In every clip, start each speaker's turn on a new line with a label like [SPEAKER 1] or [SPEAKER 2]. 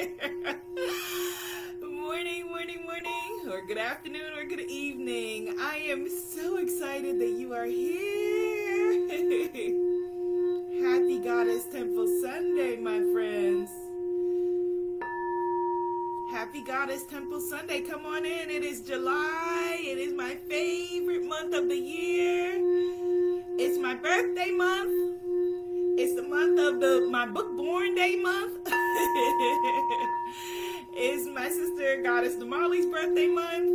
[SPEAKER 1] morning, morning, morning, or good afternoon, or good evening. I am so excited that you are here. Happy Goddess Temple Sunday, my friends. Happy Goddess Temple Sunday. Come on in. It is July. It is my favorite month of the year. It's my birthday month. Month of the my book born day month. it's my sister Goddess Damali's birthday month.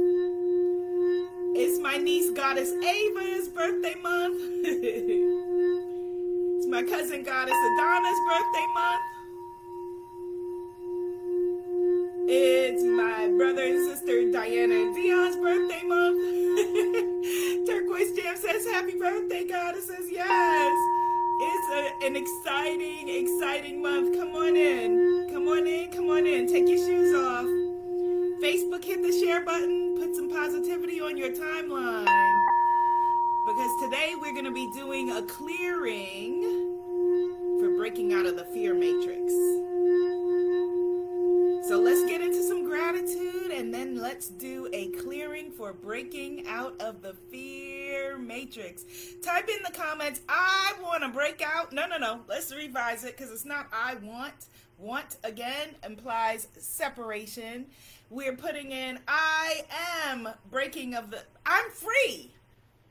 [SPEAKER 1] It's my niece Goddess Ava's birthday month. it's my cousin Goddess Adana's birthday month. It's my brother and sister Diana and Dion's birthday month. Turquoise Jam says, Happy birthday, Goddess says, Yes. It's a, an exciting, exciting month. Come on in. Come on in. Come on in. Take your shoes off. Facebook, hit the share button. Put some positivity on your timeline. Because today we're going to be doing a clearing for breaking out of the fear matrix. So let's get into some gratitude and then let's do a clearing for breaking out of the fear matrix. Type in the comments, I want to break out. No, no, no. Let's revise it because it's not I want. Want again implies separation. We're putting in I am breaking of the I'm free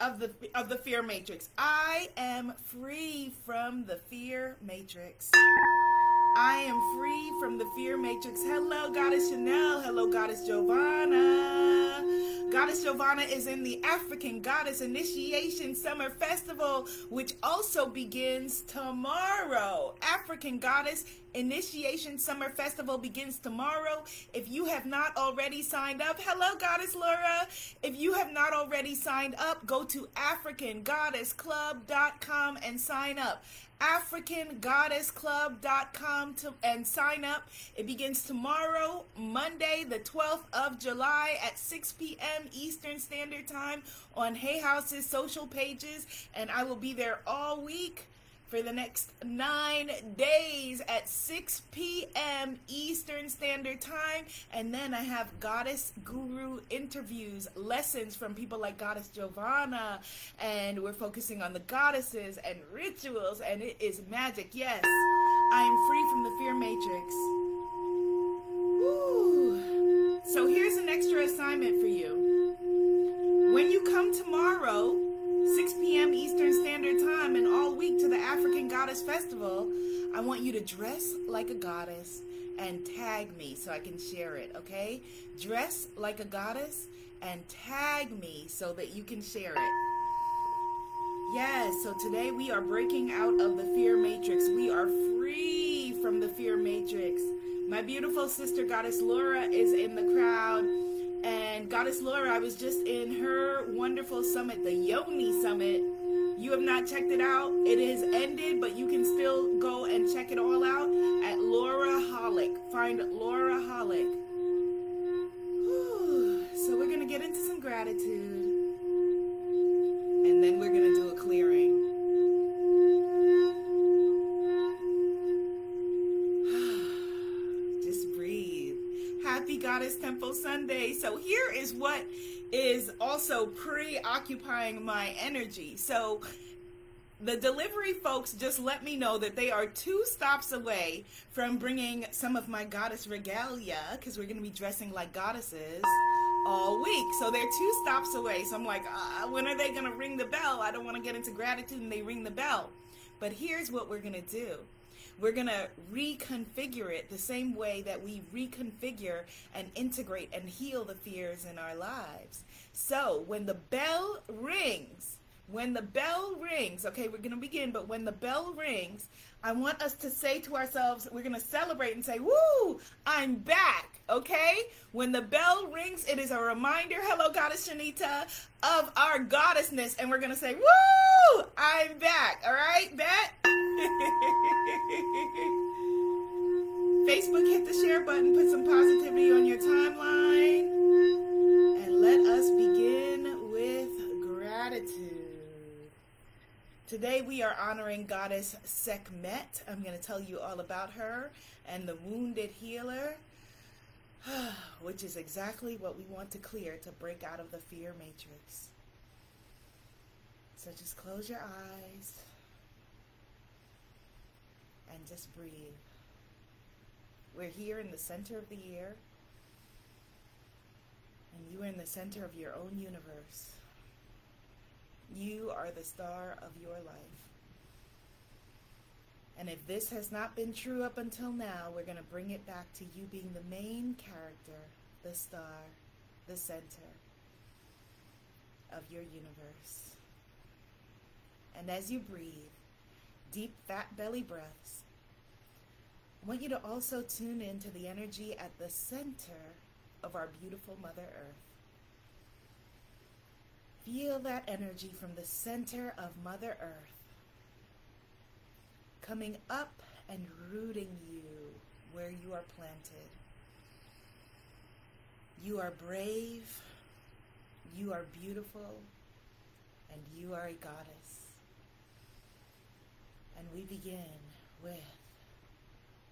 [SPEAKER 1] of the of the fear matrix. I am free from the fear matrix. I am free from the fear matrix. Hello, Goddess Chanel. Hello, Goddess Giovanna. Goddess Giovanna is in the African Goddess Initiation Summer Festival, which also begins tomorrow. African Goddess Initiation Summer Festival begins tomorrow. If you have not already signed up, hello, Goddess Laura. If you have not already signed up, go to AfricanGoddessClub.com and sign up. AfricanGoddessClub.com to, and sign up. It begins tomorrow, Monday, the 12th of July at 6 p.m. Eastern Standard Time on Hay House's social pages, and I will be there all week for the next nine days at 6 p.m. Eastern Standard Time. And then I have Goddess Guru interviews, lessons from people like Goddess Giovanna. And we're focusing on the goddesses and rituals, and it is magic. Yes, I am free from the fear matrix. Woo. So here's an extra assignment for you. Festival, I want you to dress like a goddess and tag me so I can share it, okay? Dress like a goddess and tag me so that you can share it. Yes, so today we are breaking out of the fear matrix. We are free from the fear matrix. My beautiful sister, Goddess Laura, is in the crowd. And Goddess Laura, I was just in her wonderful summit, the Yoni Summit. You have not checked it out. It is ended, but you can still go and check it all out at Laura Holick. Find Laura Holick. So we're going to get into some gratitude. And then we're going to do a clearing. Just breathe. Happy Goddess Temple Sunday. So here is what is also preoccupying my energy. So the delivery folks just let me know that they are two stops away from bringing some of my goddess regalia because we're going to be dressing like goddesses all week. So they're two stops away. So I'm like, uh, when are they going to ring the bell? I don't want to get into gratitude and they ring the bell. But here's what we're going to do. We're going to reconfigure it the same way that we reconfigure and integrate and heal the fears in our lives. So when the bell rings, when the bell rings, okay, we're going to begin, but when the bell rings, I want us to say to ourselves, we're going to celebrate and say, Woo, I'm back, okay? When the bell rings, it is a reminder, hello, Goddess Shanita, of our goddessness. And we're going to say, Woo, I'm back, all right? Bet? Facebook, hit the share button, put some positivity on your timeline, and let us begin with gratitude. today we are honoring goddess Sekhmet. I'm going to tell you all about her and the wounded healer, which is exactly what we want to clear to break out of the fear matrix. So just close your eyes and just breathe. We're here in the center of the year, and you are in the center of your own universe. You are the star of your life. And if this has not been true up until now, we're going to bring it back to you being the main character, the star, the center of your universe. And as you breathe, deep fat belly breaths, I want you to also tune into the energy at the center of our beautiful Mother Earth. Feel that energy from the center of Mother Earth coming up and rooting you where you are planted. You are brave, you are beautiful, and you are a goddess. And we begin with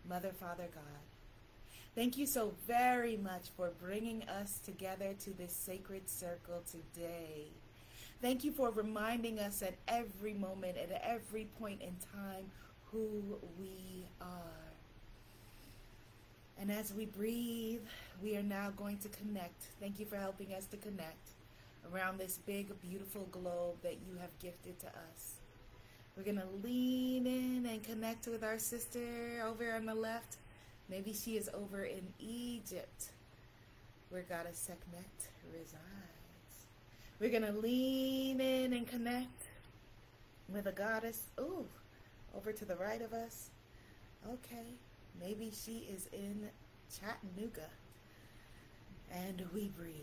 [SPEAKER 1] Mother, Father, God. Thank you so very much for bringing us together to this sacred circle today. Thank you for reminding us at every moment, at every point in time, who we are. And as we breathe, we are now going to connect. Thank you for helping us to connect around this big, beautiful globe that you have gifted to us. We're going to lean in and connect with our sister over on the left. Maybe she is over in Egypt, where Goddess Sekhmet resides. We're going to lean in and connect with a goddess. Ooh, over to the right of us. Okay, maybe she is in Chattanooga. And we breathe.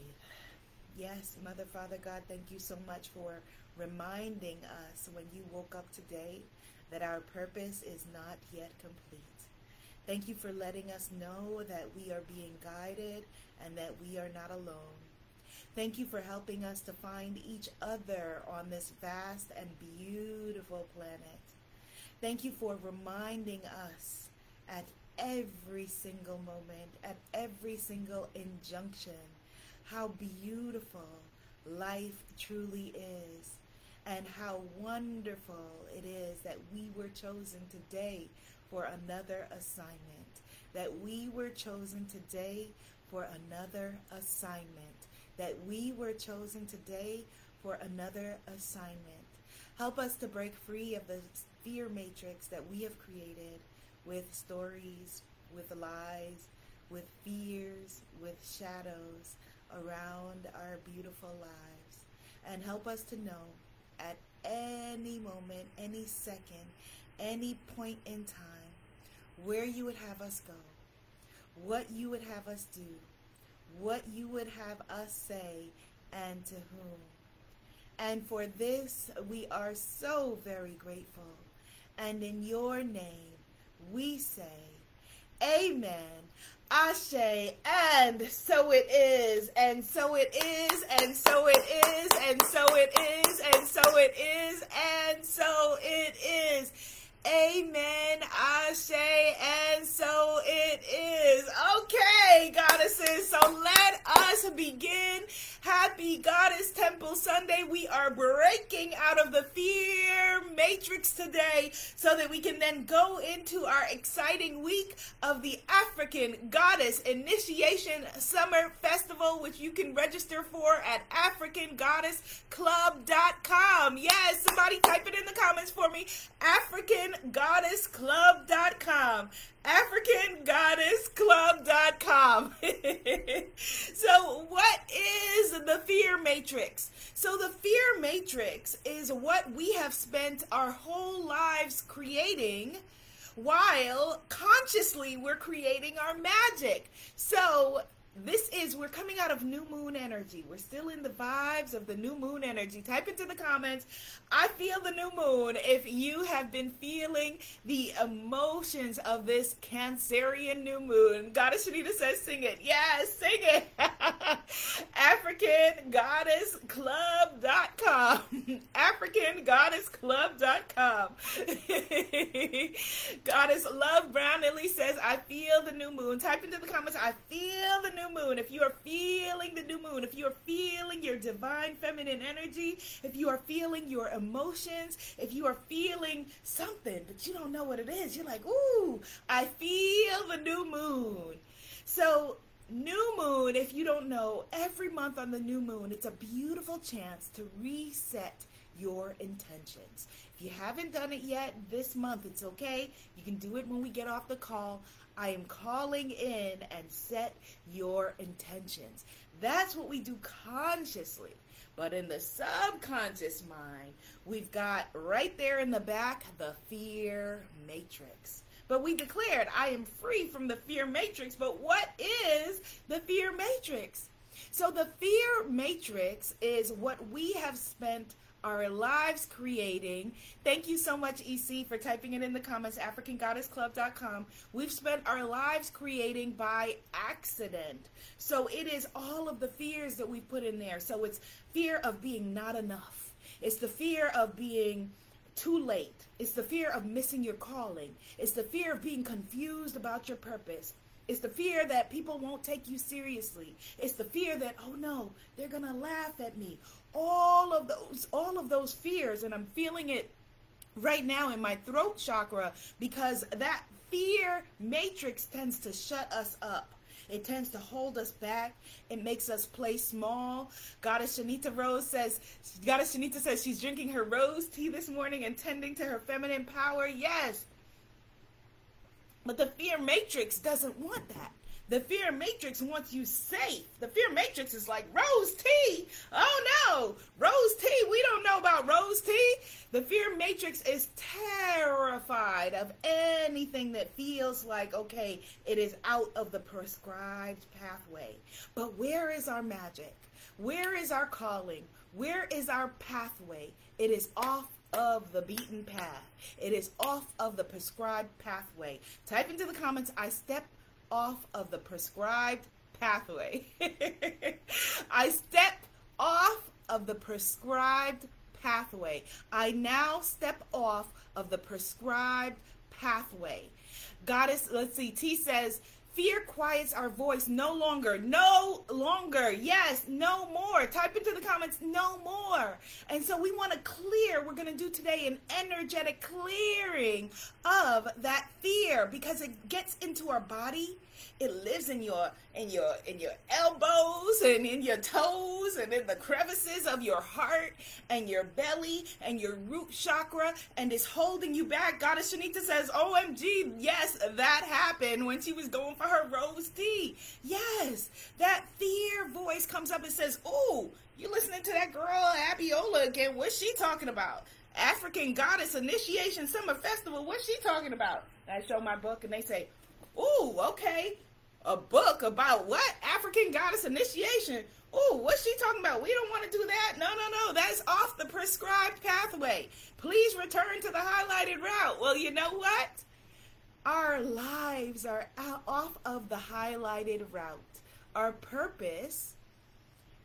[SPEAKER 1] Yes, Mother, Father, God, thank you so much for reminding us when you woke up today that our purpose is not yet complete. Thank you for letting us know that we are being guided and that we are not alone. Thank you for helping us to find each other on this vast and beautiful planet. Thank you for reminding us at every single moment, at every single injunction, how beautiful life truly is and how wonderful it is that we were chosen today for another assignment. That we were chosen today for another assignment that we were chosen today for another assignment. Help us to break free of the fear matrix that we have created with stories, with lies, with fears, with shadows around our beautiful lives. And help us to know at any moment, any second, any point in time, where you would have us go, what you would have us do, what you would have us say and to whom. And for this, we are so very grateful. And in your name, we say, Amen. Ashe, and so it is, and so it is, and so it is, and so it is, and so it is, and so it is. Amen, I say, and so it is. Okay, goddesses, so let us begin. Happy Goddess Temple Sunday. We are breaking out of the fear matrix today so that we can then go into our exciting week of the African Goddess Initiation Summer Festival, which you can register for at AfricanGoddessClub.com. Yes, somebody type it in the comments for me. AfricanGoddessClub.com. AfricanGoddessClub.com. so, what is the fear matrix? So, the fear matrix is what we have spent our whole lives creating while consciously we're creating our magic. So, this is we're coming out of new moon energy. We're still in the vibes of the new moon energy. Type into the comments, I feel the new moon. If you have been feeling the emotions of this Cancerian new moon, Goddess Shanita says, sing it. Yes, sing it. African Goddess Club.com. African Goddess Club.com. Goddess Love Brown Lily says, I feel the new moon. Type into the comments, I feel the new moon. If you are feeling the new moon, if you are feeling your divine feminine energy, if you are feeling your emotions, if you are feeling something, but you don't know what it is, you're like, ooh, I feel the new moon. So, new moon, if you don't know, every month on the new moon, it's a beautiful chance to reset your intentions. If you haven't done it yet this month, it's okay. You can do it when we get off the call. I am calling in and set your intentions. That's what we do consciously. But in the subconscious mind, we've got right there in the back the fear matrix. But we declared, I am free from the fear matrix. But what is the fear matrix? So, the fear matrix is what we have spent our lives creating. Thank you so much, EC, for typing it in the comments, AfricanGoddessClub.com. We've spent our lives creating by accident. So it is all of the fears that we put in there. So it's fear of being not enough, it's the fear of being too late, it's the fear of missing your calling, it's the fear of being confused about your purpose. It's the fear that people won't take you seriously. It's the fear that, oh no, they're going to laugh at me all of those all of those fears and I'm feeling it right now in my throat chakra because that fear matrix tends to shut us up. It tends to hold us back. It makes us play small. Goddess Shanita Rose says, Goddess Shanita says she's drinking her rose tea this morning and tending to her feminine power. Yes. But the fear matrix doesn't want that. The fear matrix wants you safe. The fear matrix is like rose tea. Oh no, rose tea. We don't know about rose tea. The fear matrix is terrified of anything that feels like, okay, it is out of the prescribed pathway. But where is our magic? Where is our calling? Where is our pathway? It is off of the beaten path. It is off of the prescribed pathway. Type into the comments, I step off of the prescribed pathway. I step off of the prescribed pathway. I now step off of the prescribed pathway. Goddess, let's see, T says, Fear quiets our voice no longer. No longer. Yes, no more. Type into the comments, no more. And so we want to clear, we're going to do today an energetic clearing of that fear because it gets into our body it lives in your in your in your elbows and in your toes and in the crevices of your heart and your belly and your root chakra and is holding you back. Goddess Shanita says, OMG, yes, that happened when she was going for her rose tea. Yes, that fear voice comes up and says, Oh, you listening to that girl Abiola again. What's she talking about? African Goddess Initiation Summer Festival. What's she talking about? I show my book and they say, Ooh, okay. A book about what? African goddess initiation. Ooh, what's she talking about? We don't want to do that. No, no, no. That's off the prescribed pathway. Please return to the highlighted route. Well, you know what? Our lives are off of the highlighted route. Our purpose,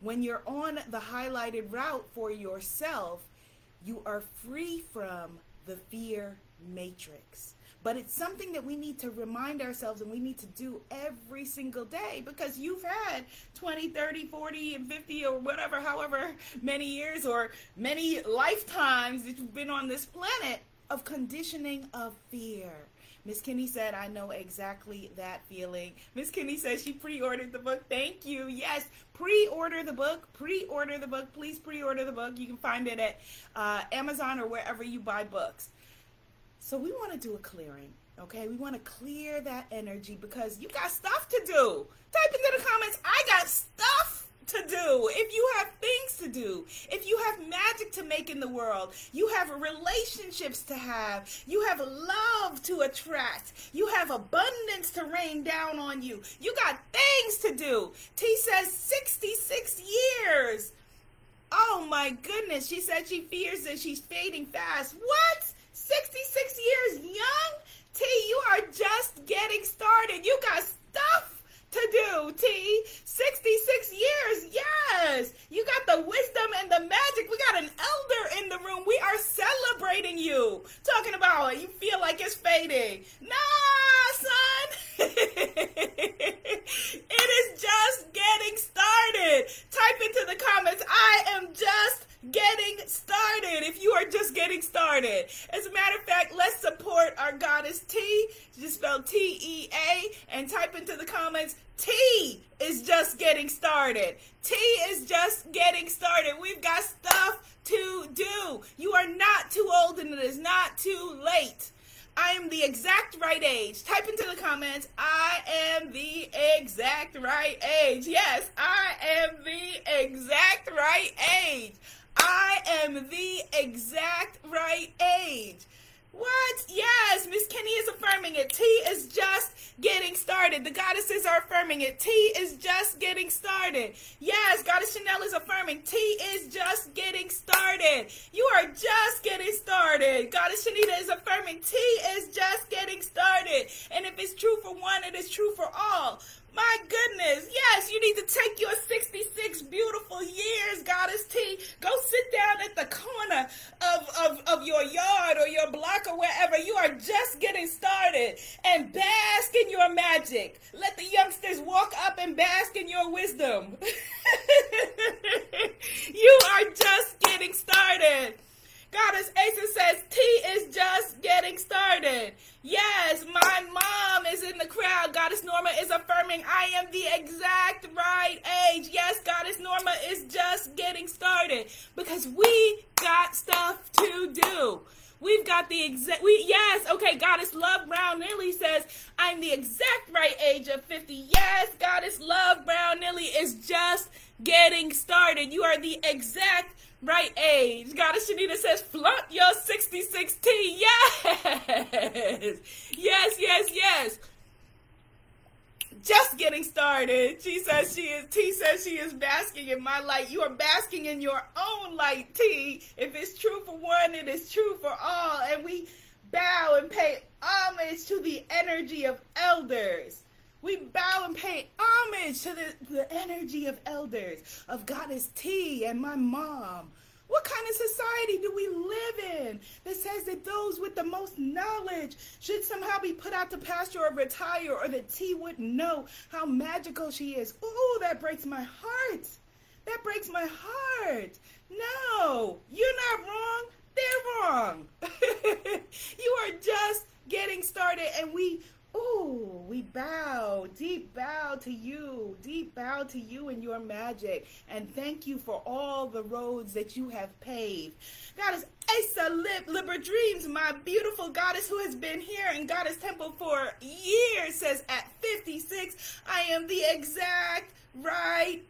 [SPEAKER 1] when you're on the highlighted route for yourself, you are free from the fear matrix. But it's something that we need to remind ourselves and we need to do every single day because you've had 20, 30, 40, and 50 or whatever, however many years or many lifetimes that you've been on this planet of conditioning of fear. Miss Kenny said, I know exactly that feeling. Miss Kenny says she pre ordered the book. Thank you. Yes, pre order the book. Pre order the book. Please pre order the book. You can find it at uh, Amazon or wherever you buy books. So we want to do a clearing. Okay, we want to clear that energy because you got stuff to do. Type into the comments, I got stuff to do, if you have things to do, if you have magic to make in the world, you have relationships to have, you have love to attract, you have abundance to rain down on you, you got things to do. T says 66 years. Oh my goodness. She said she fears that she's fading fast. What? 66 years young? T, you are just getting started. You got stuff to do, T. 66 years, yes. You got the wisdom and the magic. We got an elder in the room. We are celebrating you. Talking about you feel like it's fading. Nah, son. it is just getting started. Type into the comments, I am just getting started. If you are just getting started. As a matter of fact, let's support our goddess T. Just spell T E A and type into the comments T is just getting started. T is just getting started. We've got stuff to do. You are not too old and it is not too late. I am the exact right age. Type into the comments, I am the exact right age. Yes, I am the exact right age. I am the exact right age. What? Yes, Miss Kenny is affirming it. T is just getting started. The goddesses are affirming it. T is just getting started. Yes, Goddess Chanel is affirming. T is just getting started. You are just getting started. Goddess Shanita is affirming. T is just getting started. And if it's true for one, it is true for all. My goodness. Yes, you need to take your 66 beautiful years, Goddess T. Go sit down at the corner of, of, of your yard or your block or wherever. You are just getting started and bask in your magic. Let the youngsters walk up and bask in your wisdom. you are just getting started. Goddess Asa says, T is just getting started. Yes, my mom is in the crowd. Goddess Norma is affirming, I am the exact right age. Yes, Goddess Norma is just getting started because we got stuff to do. We've got the exact, we, yes, okay, Goddess Love Brown Nilly says, I'm the exact right age of 50. Yes, Goddess Love Brown Nilly is just getting started. You are the exact right age. Goddess Shanita says, flaunt your 66T. Yes. Yes, yes, yes. Just getting started. She says she is, T says she is basking in my light. You are basking in your own light, T. If it's true for one, it is true for all. And we bow and pay homage to the energy of elders. We bow and pay homage to the, the energy of elders, of Goddess T and my mom. What kind of society do we live in that says that those with the most knowledge should somehow be put out to pasture or retire or that T wouldn't know how magical she is? Oh, that breaks my heart. That breaks my heart. No, you're not wrong. They're wrong. you are just getting started and we Ooh, we bow, deep bow to you, deep bow to you and your magic. And thank you for all the roads that you have paved. Goddess Asa Lib, Libra Dreams, my beautiful goddess who has been here in Goddess Temple for years, says at 56, I am the exact right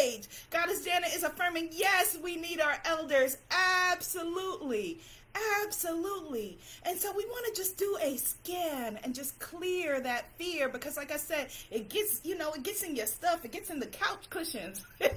[SPEAKER 1] age. Goddess Janet is affirming, yes, we need our elders. Absolutely. Absolutely. And so we want to just do a scan and just clear that fear because like I said, it gets, you know, it gets in your stuff. It gets in the couch cushions. That's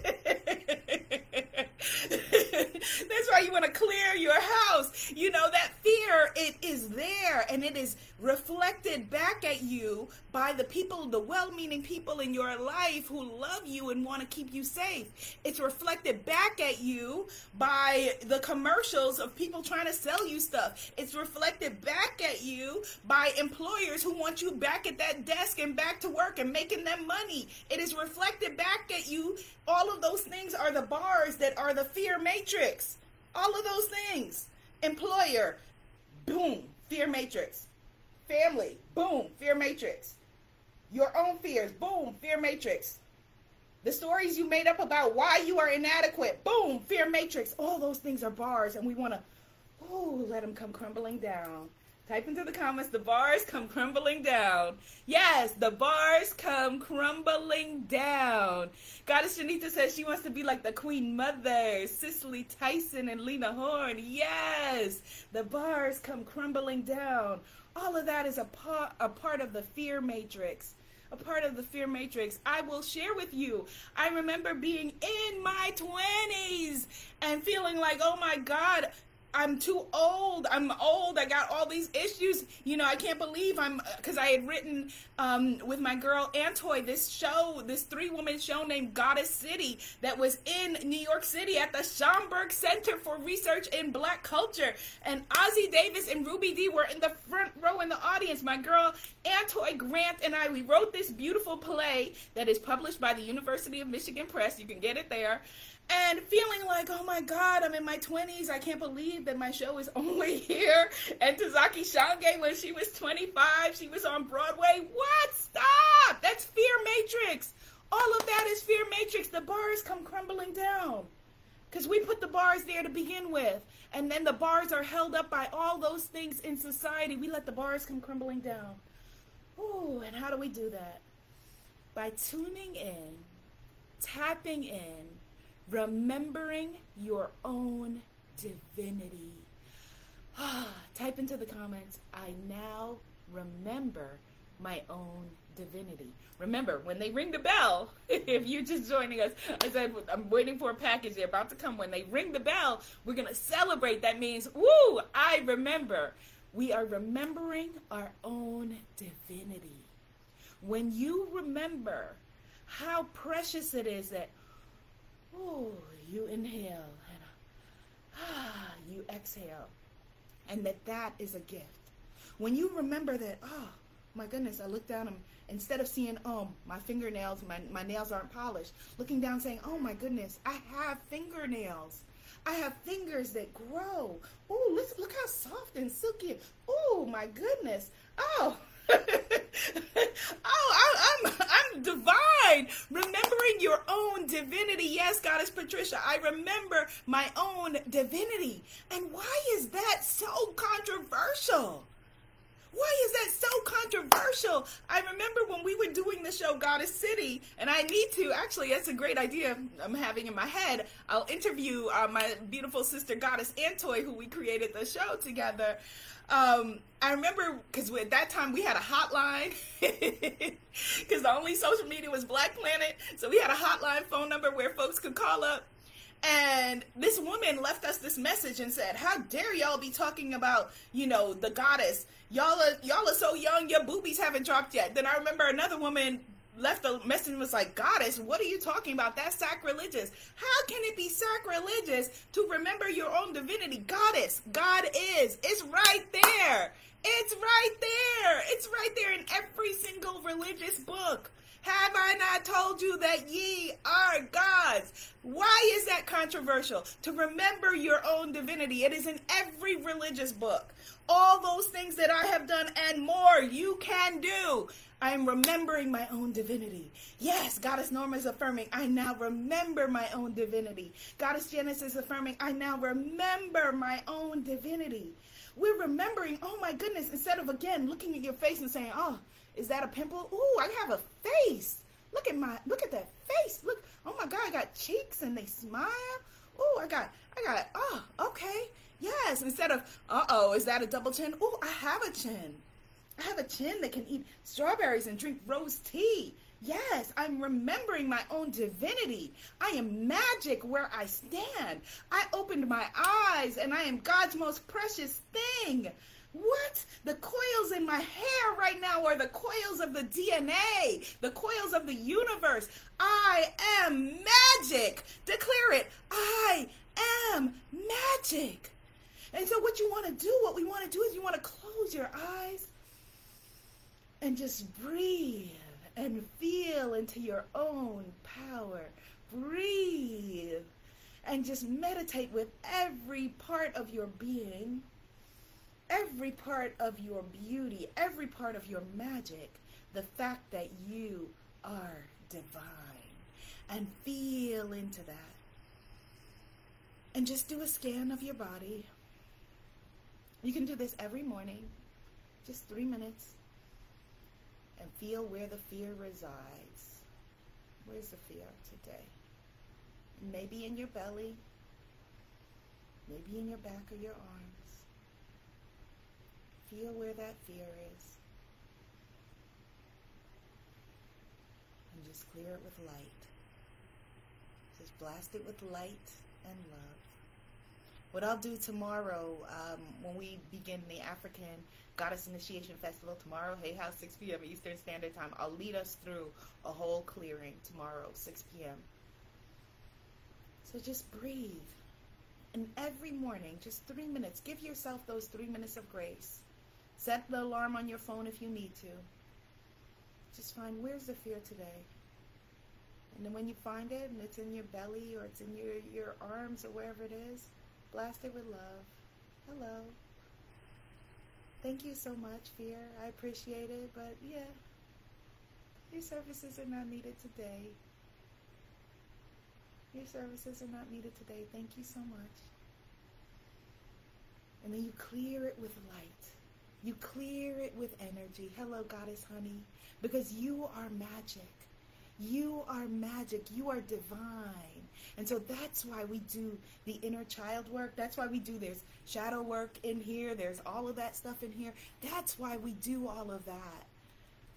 [SPEAKER 1] why you want to clear your house. You know, that fear, it is there and it is reflected back at you by the people, the well-meaning people in your life who love you and want to keep you safe. It's reflected back at you by the commercials of people trying to sell you stuff. It's reflected back at you by employers who want you back at that desk and back to work and making them money. It is reflected back at you. All of those things are the bars that are the fear matrix. All of those things. Employer, boom, fear matrix. Family, boom, fear matrix. Your own fears, boom, fear matrix. The stories you made up about why you are inadequate, boom, fear matrix. All those things are bars, and we want to Ooh, let them come crumbling down. Type into the comments, the bars come crumbling down. Yes, the bars come crumbling down. Goddess Janita says she wants to be like the Queen Mother, Cicely Tyson, and Lena Horne. Yes, the bars come crumbling down. All of that is a, part, a part of the fear matrix a part of the fear matrix. I will share with you. I remember being in my 20s and feeling like, oh my God, I'm too old. I'm old. I got all these issues. You know, I can't believe I'm because I had written um, with my girl Antoy this show, this three woman show named Goddess City that was in New York City at the Schomburg Center for Research in Black Culture. And Ossie Davis and Ruby Dee were in the front row in the audience. My girl Antoy Grant and I, we wrote this beautiful play that is published by the University of Michigan Press. You can get it there and feeling like, oh my God, I'm in my 20s. I can't believe that my show is only here. And Ntozake Shange, when she was 25, she was on Broadway. What? Stop! That's Fear Matrix. All of that is Fear Matrix. The bars come crumbling down. Because we put the bars there to begin with. And then the bars are held up by all those things in society. We let the bars come crumbling down. Ooh, and how do we do that? By tuning in, tapping in, remembering your own divinity. Ah, type into the comments, I now remember my own divinity. Remember, when they ring the bell, if you're just joining us, I said, I'm waiting for a package. They're about to come. When they ring the bell, we're going to celebrate. That means, woo, I remember. We are remembering our own divinity. When you remember how precious it is that Oh, you inhale and ah, you exhale. And that that is a gift. When you remember that, oh, my goodness, I look down and instead of seeing, oh, my fingernails, my, my nails aren't polished, looking down saying, oh my goodness, I have fingernails. I have fingers that grow. Oh, look, look how soft and silky. Oh my goodness. Oh, oh, I, am I'm, I'm divine. Remembering your own divinity. Yes, Goddess Patricia, I remember my own divinity. And why is that so controversial? Why is that so controversial? I remember when we were doing the show Goddess City, and I need to actually, that's a great idea I'm having in my head. I'll interview uh, my beautiful sister Goddess Antoy, who we created the show together. Um, I remember because at that time we had a hotline because the only social media was Black Planet, so we had a hotline phone number where folks could call up. And this woman left us this message and said, "How dare y'all be talking about, you know, the goddess? Y'all are y'all are so young, your boobies haven't dropped yet." Then I remember another woman left a message was like, Goddess, what are you talking about? That's sacrilegious. How can it be sacrilegious to remember your own divinity? Goddess, God is. It's right there. It's right there. It's right there in every single religious book. Have I not told you that ye are gods? Why is that controversial? To remember your own divinity. It is in every religious book. All those things that I have done and more you can do. I am remembering my own divinity. Yes, Goddess Norma is affirming, I now remember my own divinity. Goddess Janice is affirming, I now remember my own divinity. We're remembering, oh my goodness, instead of again looking at your face and saying, oh, is that a pimple? Ooh, I have a face. Look at my, look at that face. Look, oh my God, I got cheeks and they smile. Ooh, I got, I got, oh, okay. Yes, instead of, uh oh, is that a double chin? Ooh, I have a chin. I have a chin that can eat strawberries and drink rose tea. Yes, I'm remembering my own divinity. I am magic where I stand. I opened my eyes and I am God's most precious thing. What? The coils in my hair right now are the coils of the DNA, the coils of the universe. I am magic. Declare it. I am magic. And so, what you want to do, what we want to do is you want to close your eyes and just breathe and feel into your own power. Breathe and just meditate with every part of your being, every part of your beauty, every part of your magic, the fact that you are divine. And feel into that. And just do a scan of your body. You can do this every morning Just three minutes. And feel where the fear resides. Where's the fear today? Maybe in your belly, maybe in your back or your arms. Feel where that fear is. And just clear it with light. Just blast it with light and love. What I'll do tomorrow um, when we begin the African Goddess Initiation Festival tomorrow, Hay House, 6 p.m. Eastern Standard Time, I'll lead us through a whole clearing tomorrow, 6 p.m. So just breathe. And every morning, just three minutes, give yourself those three minutes of grace. Set the alarm on your phone if you need to. Just find where's the fear today? And then when you find it and it's in your belly or it's in your, your arms or wherever it is, blast it with love. Hello. Thank you so much, Fear. I appreciate it, but yeah, your services are not needed today. Your services are not needed today. Thank you so much. And then you clear it with light. You clear it with energy. Hello, Goddess Honey. Because you are magic. You are magic. You are divine. And so that's why we do the inner child work. That's why we do there's shadow work in here. There's all of that stuff in here. That's why we do all of that.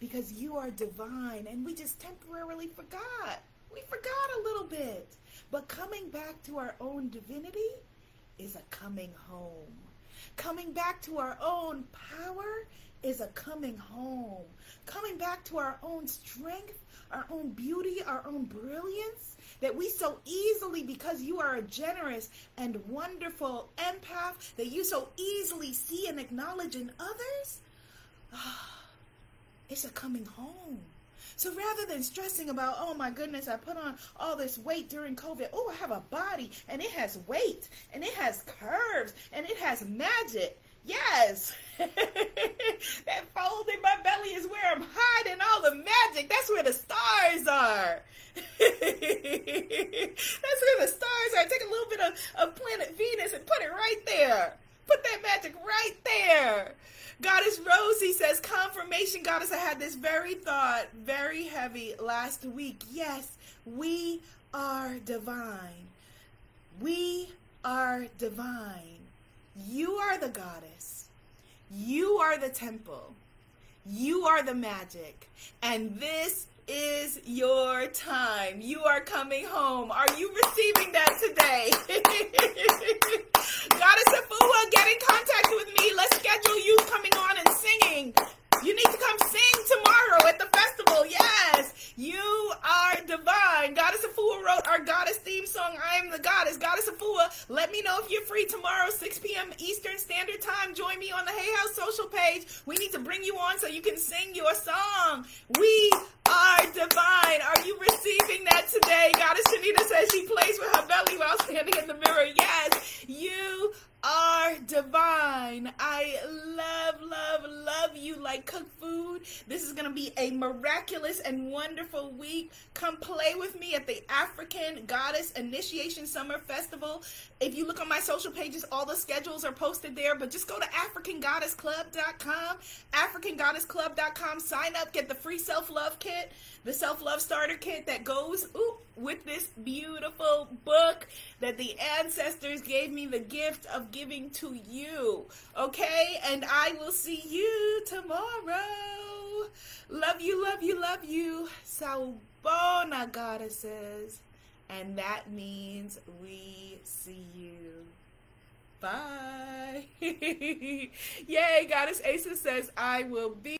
[SPEAKER 1] Because you are divine and we just temporarily forgot. We forgot a little bit. But coming back to our own divinity is a coming home. Coming back to our own power is a coming home. Coming back to our own strength, our own beauty, our own brilliance that we so easily, because you are a generous and wonderful empath, that you so easily see and acknowledge in others, ah, it's a coming home. So rather than stressing about, oh my goodness, I put on all this weight during COVID. Oh, I have a body and it has weight and it has curves and it has magic. Yes. that fold in my belly is where I'm hiding all the magic. That's where the stars are. That's where the stars are. Take a little bit of, of planet Venus and put it right there. Put that magic right there. Goddess Rosie says, confirmation, Goddess. I had this very thought, very heavy last week. Yes, we are divine. We are divine. You are the goddess. You are the temple. You are the magic. And this is your time. You are coming home. Are you receiving that today? Goddess Afua, get in contact with me. Let's schedule you coming on and singing. You need to come sing tomorrow at the festival. Yes, you are divine. Goddess Afua wrote our goddess theme song, I am the goddess. Goddess Afua, let me know if you're free tomorrow, 6 p.m. Eastern Standard Time. Join me on the Hay House social page. We need to bring you on so you can sing your song. We are divine. Are you receiving that today? Goddess Shanita says she plays with her belly while standing in the mirror. Yes, you are divine. I love, love, love you like cook food. This is going to be a miraculous and wonderful week. Come play with me at the African Goddess Initiation Summer Festival. If you look on my social pages, all the schedules are posted there, but just go to AfricanGoddessClub.com, AfricanGoddessClub.com, sign up, get the free self love kit, the self love starter kit that goes ooh, with this beautiful book that the ancestors gave me the gift of giving to you. Okay? And I will see you tomorrow. Love you, love you, love you. Sawubona, goddesses. And that means we see you. Bye. Yay, Goddess Asa says, I will be.